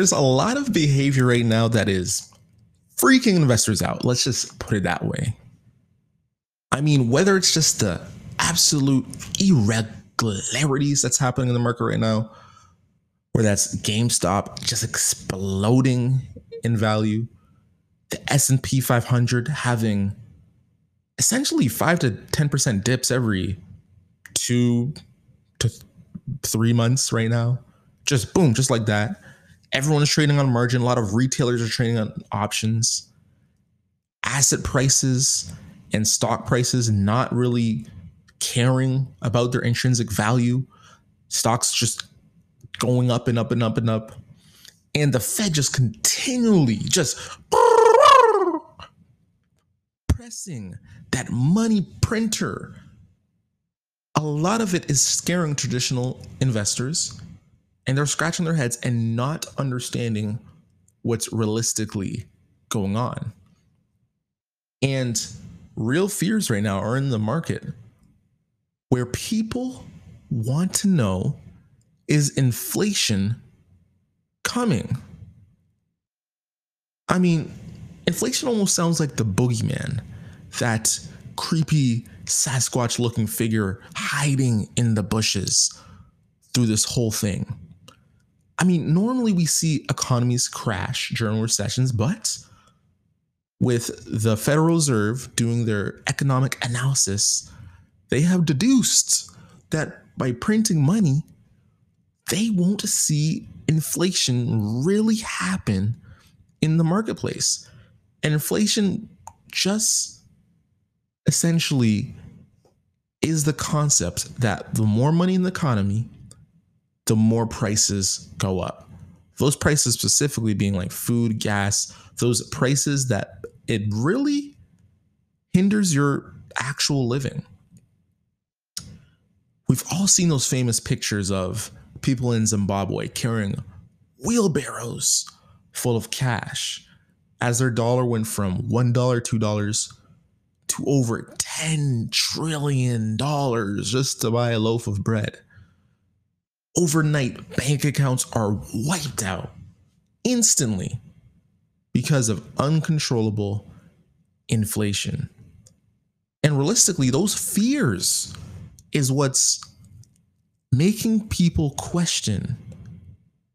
there's a lot of behavior right now that is freaking investors out. Let's just put it that way. I mean, whether it's just the absolute irregularities that's happening in the market right now, where that's GameStop just exploding in value, the S&P 500 having essentially 5 to 10% dips every 2 to 3 months right now. Just boom, just like that. Everyone is trading on margin. A lot of retailers are trading on options. Asset prices and stock prices not really caring about their intrinsic value. Stocks just going up and up and up and up. And the Fed just continually just pressing that money printer. A lot of it is scaring traditional investors, and they're scratching their heads and not understanding what's realistically going on. And real fears right now are in the market where people want to know is inflation coming? I mean, inflation almost sounds like the boogeyman, that creepy Sasquatch looking figure hiding in the bushes through this whole thing. I mean, normally we see economies crash during recessions, but with the Federal Reserve doing their economic analysis, they have deduced that by printing money, they won't see inflation really happen in the marketplace. And inflation just essentially is the concept that the more money in the economy, the more prices go up. Those prices specifically being like food, gas, those prices that it really hinders your actual living. We've all seen those famous pictures of people in Zimbabwe carrying wheelbarrows full of cash as their dollar went from $1, $2 to over $10 trillion just to buy a loaf of bread. Overnight, bank accounts are wiped out instantly because of uncontrollable inflation. And realistically, those fears is what's making people question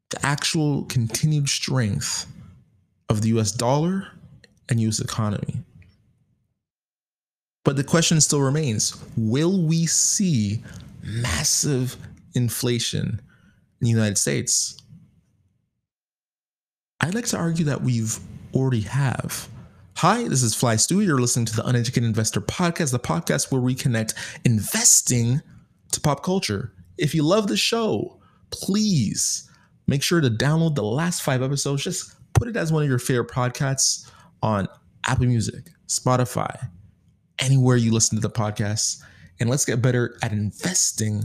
the actual continued strength of the US dollar and US economy. But the question still remains will we see massive inflation in the United States? I'd like to argue that we've already have. Hi, this is Fly Stewie. You're listening to the Uneducated Investor Podcast, the podcast where we connect investing to pop culture. If you love the show, please make sure to download the last five episodes. Just put it as one of your favorite podcasts on Apple Music, Spotify, anywhere you listen to the podcast. And let's get better at investing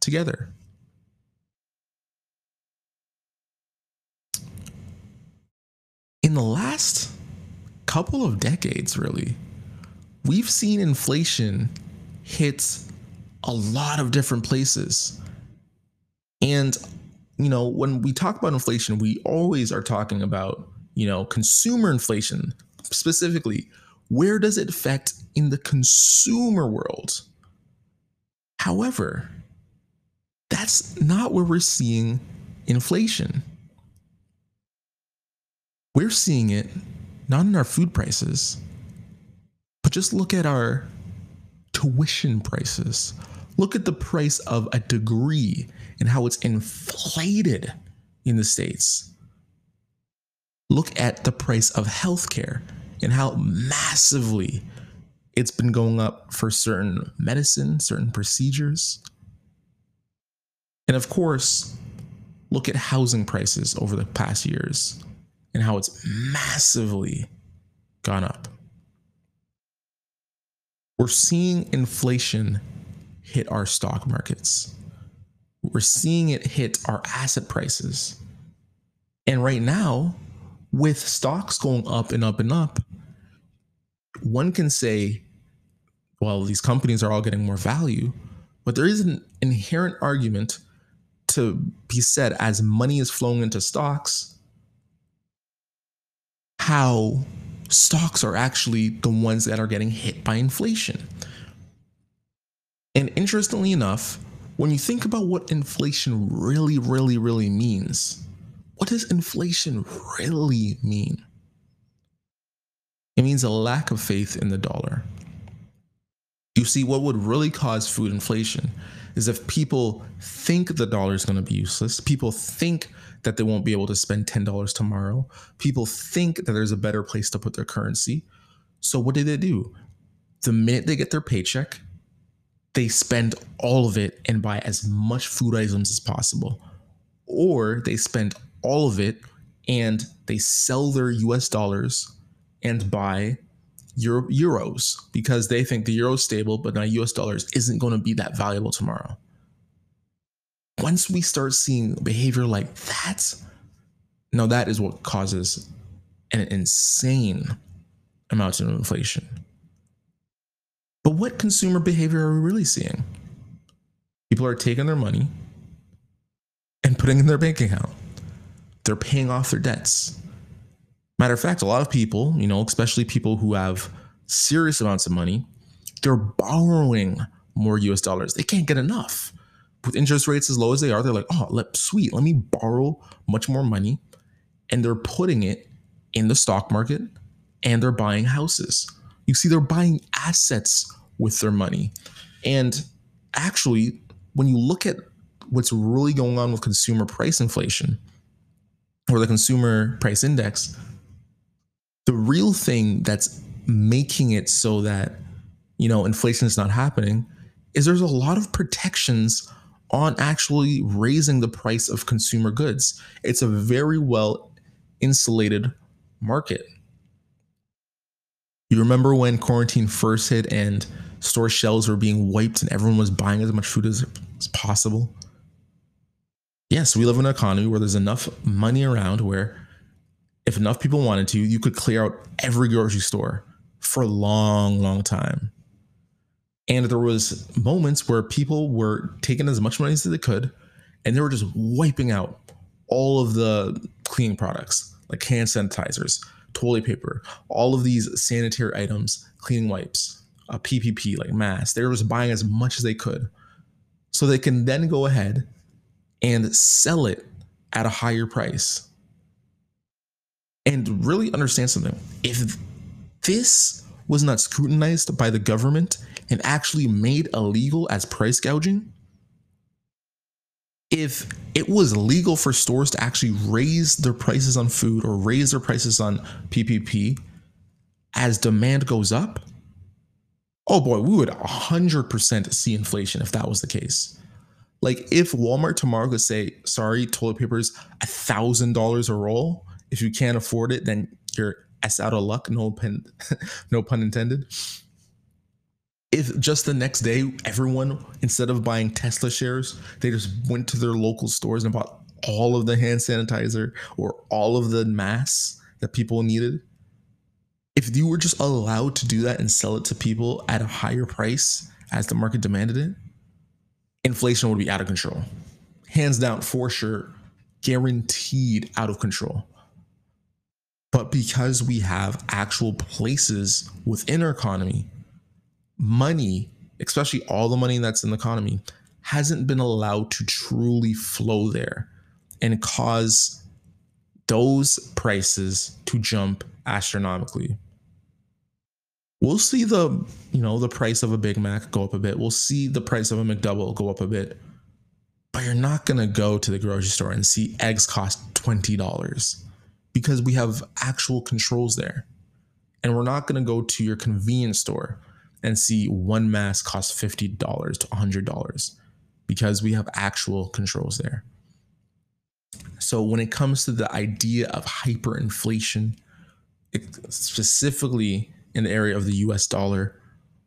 together. In the last couple of decades, really, we've seen inflation hit a lot of different places. And, you know, when we talk about inflation, we always are talking about, you know, consumer inflation specifically. Where does it affect in the consumer world? However, that's not where we're seeing inflation. We're seeing it not in our food prices, but just look at our tuition prices. Look at the price of a degree and how it's inflated in the States. Look at the price of healthcare and how massively it's been going up for certain medicine, certain procedures. And of course, look at housing prices over the past years and how it's massively gone up. We're seeing inflation hit our stock markets. We're seeing it hit our asset prices. And right now, with stocks going up and up and up, one can say, well, these companies are all getting more value, but there is an inherent argument to be said as money is flowing into stocks, how stocks are actually the ones that are getting hit by inflation. And interestingly enough, when you think about what inflation really, really, really means, what does inflation really mean? It means a lack of faith in the dollar. You see, what would really cause food inflation is if people think the dollar is going to be useless, people think that they won't be able to spend $10 tomorrow, people think that there's a better place to put their currency. So, what do they do? The minute they get their paycheck, they spend all of it and buy as much food items as possible. Or they spend all of it and they sell their US dollars and buy Euro- euros because they think the euro is stable, but now US dollars isn't going to be that valuable tomorrow. Once we start seeing behavior like that, now that is what causes an insane amount of inflation. But what consumer behavior are we really seeing? People are taking their money and putting in their bank account. They're paying off their debts. Matter of fact, a lot of people, you know, especially people who have serious amounts of money, they're borrowing more US dollars. They can't get enough. With interest rates as low as they are, they're like, oh, let, sweet, let me borrow much more money. And they're putting it in the stock market and they're buying houses. You see, they're buying assets with their money. And actually, when you look at what's really going on with consumer price inflation or the consumer price index, the real thing that's making it so that you know inflation is not happening is there's a lot of protections on actually raising the price of consumer goods. It's a very well insulated market. You remember when quarantine first hit and store shelves were being wiped and everyone was buying as much food as, as possible? Yes, we live in an economy where there's enough money around where if enough people wanted to, you could clear out every grocery store for a long, long time. And there was moments where people were taking as much money as they could, and they were just wiping out all of the cleaning products, like hand sanitizers, toilet paper, all of these sanitary items, cleaning wipes, a PPE, like masks. They were just buying as much as they could, so they can then go ahead and sell it at a higher price and really understand something. If this was not scrutinized by the government and actually made illegal as price gouging, if it was legal for stores to actually raise their prices on food or raise their prices on PPE as demand goes up, oh boy, we would 100% see inflation if that was the case. Like if Walmart tomorrow could say, sorry, toilet paper is $1,000 a roll, if you can't afford it, then you're s out of luck. No pun, no pun intended. If just the next day, everyone instead of buying Tesla shares, they just went to their local stores and bought all of the hand sanitizer or all of the masks that people needed. If you were just allowed to do that and sell it to people at a higher price as the market demanded it, inflation would be out of control. Hands down, for sure, guaranteed out of control. But because we have actual places within our economy, money, especially all the money that's in the economy, hasn't been allowed to truly flow there and cause those prices to jump astronomically. We'll see the, you know, the price of a Big Mac go up a bit. We'll see the price of a McDouble go up a bit. But you're not going to go to the grocery store and see eggs cost $20 because we have actual controls there. And we're not going to go to your convenience store and see one mask cost $50 to $100 because we have actual controls there. So when it comes to the idea of hyperinflation, specifically in the area of the US dollar,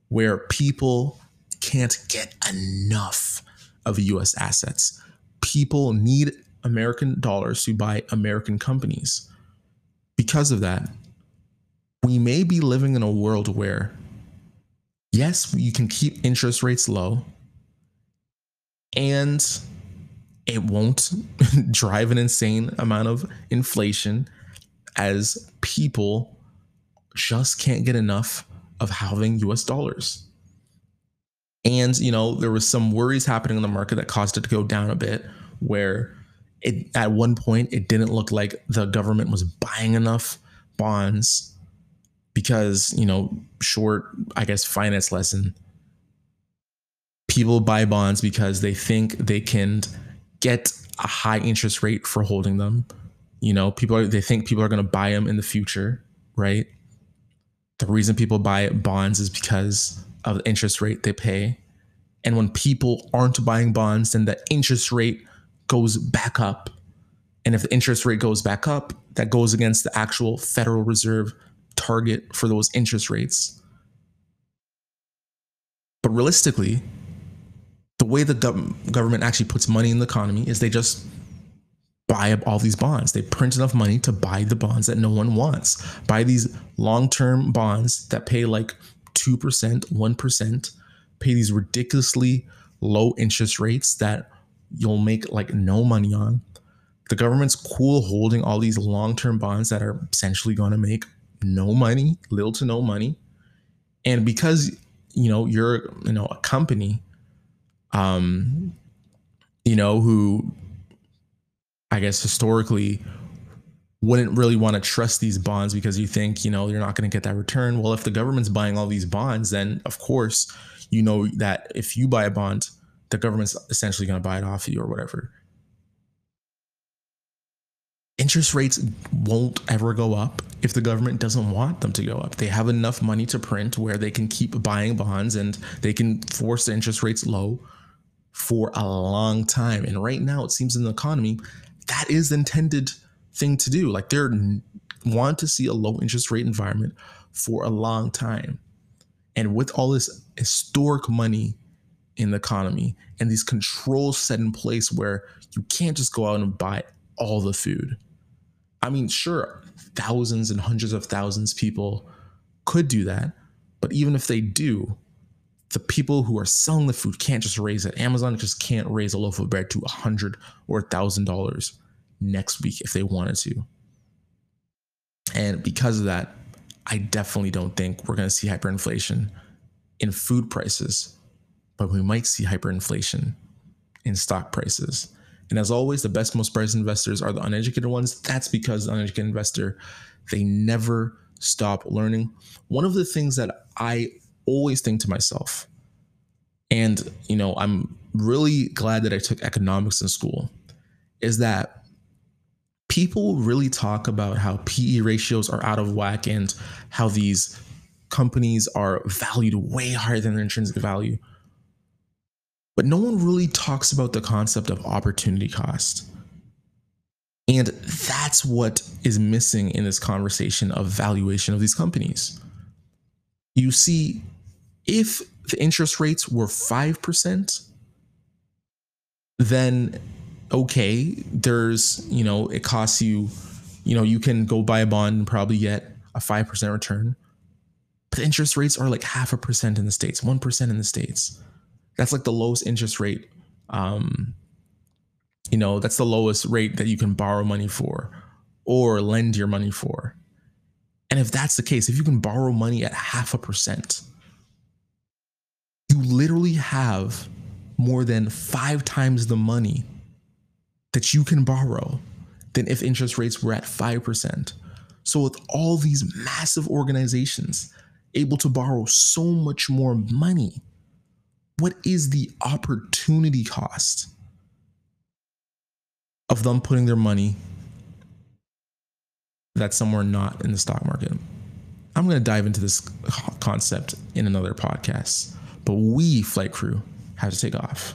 where people can't get enough of US assets, people need American dollars to buy American companies because of that, we may be living in a world where, yes, you can keep interest rates low and it won't drive an insane amount of inflation as people just can't get enough of having US dollars. And, you know, there was some worries happening in the market that caused it to go down a bit, where it at one point it didn't look like the government was buying enough bonds because, you know, short, I guess, finance lesson. People buy bonds because they think they can get a high interest rate for holding them. You know, people are they think people are going to buy them in the future, right? The reason people buy bonds is because of the interest rate they pay. And when people aren't buying bonds, then the interest rate goes back up. And if the interest rate goes back up, that goes against the actual Federal Reserve target for those interest rates. But realistically, the way the gov- government actually puts money in the economy is they just buy up all these bonds. They print enough money to buy the bonds that no one wants. Buy these long term bonds that pay like 2%, 1%, pay these ridiculously low interest rates that you'll make like no money on. The government's cool holding all these long term bonds that are essentially going to make no money, little to no money. And because, you know, you're, you know, a company, um, you know, who I guess historically wouldn't really want to trust these bonds because you think, you know, you're not going to get that return. Well, if the government's buying all these bonds, then of course, you know that if you buy a bond, the government's essentially going to buy it off you or whatever. Interest rates won't ever go up if the government doesn't want them to go up. They have enough money to print where they can keep buying bonds and they can force the interest rates low for a long time. And right now, it seems in the economy, that is the intended thing to do. Like they're want to see a low interest rate environment for a long time. And with all this historic money in the economy and these controls set in place where you can't just go out and buy all the food. I mean, sure, thousands and hundreds of thousands of people could do that, but even if they do, the people who are selling the food can't just raise it. Amazon just can't raise a loaf of bread to a hundred or a thousand dollars next week if they wanted to. And because of that, I definitely don't think we're going to see hyperinflation in food prices, but we might see hyperinflation in stock prices. And as always, the best, most priced investors are the uneducated ones. That's because the uneducated investor, they never stop learning. One of the things that I always think to myself, and you know, I'm really glad that I took economics in school, is that people really talk about how PE ratios are out of whack and how these companies are valued way higher than their intrinsic value. But no one really talks about the concept of opportunity cost. And that's what is missing in this conversation of valuation of these companies. You see, if the interest rates were 5%, then okay, there's, you know, it costs you, you know, you can go buy a bond and probably get a 5% return. But interest rates are like half a percent in the States, 1% in the States. That's like the lowest interest rate. Um, you know, that's the lowest rate that you can borrow money for or lend your money for. And if that's the case, if you can borrow money at half a percent, you literally have more than five times the money that you can borrow than if interest rates were at 5%. So, with all these massive organizations able to borrow so much more money, what is the opportunity cost of them putting their money that's somewhere not in the stock market? I'm going to dive into this concept in another podcast, but we, Flight Crew, have to take off.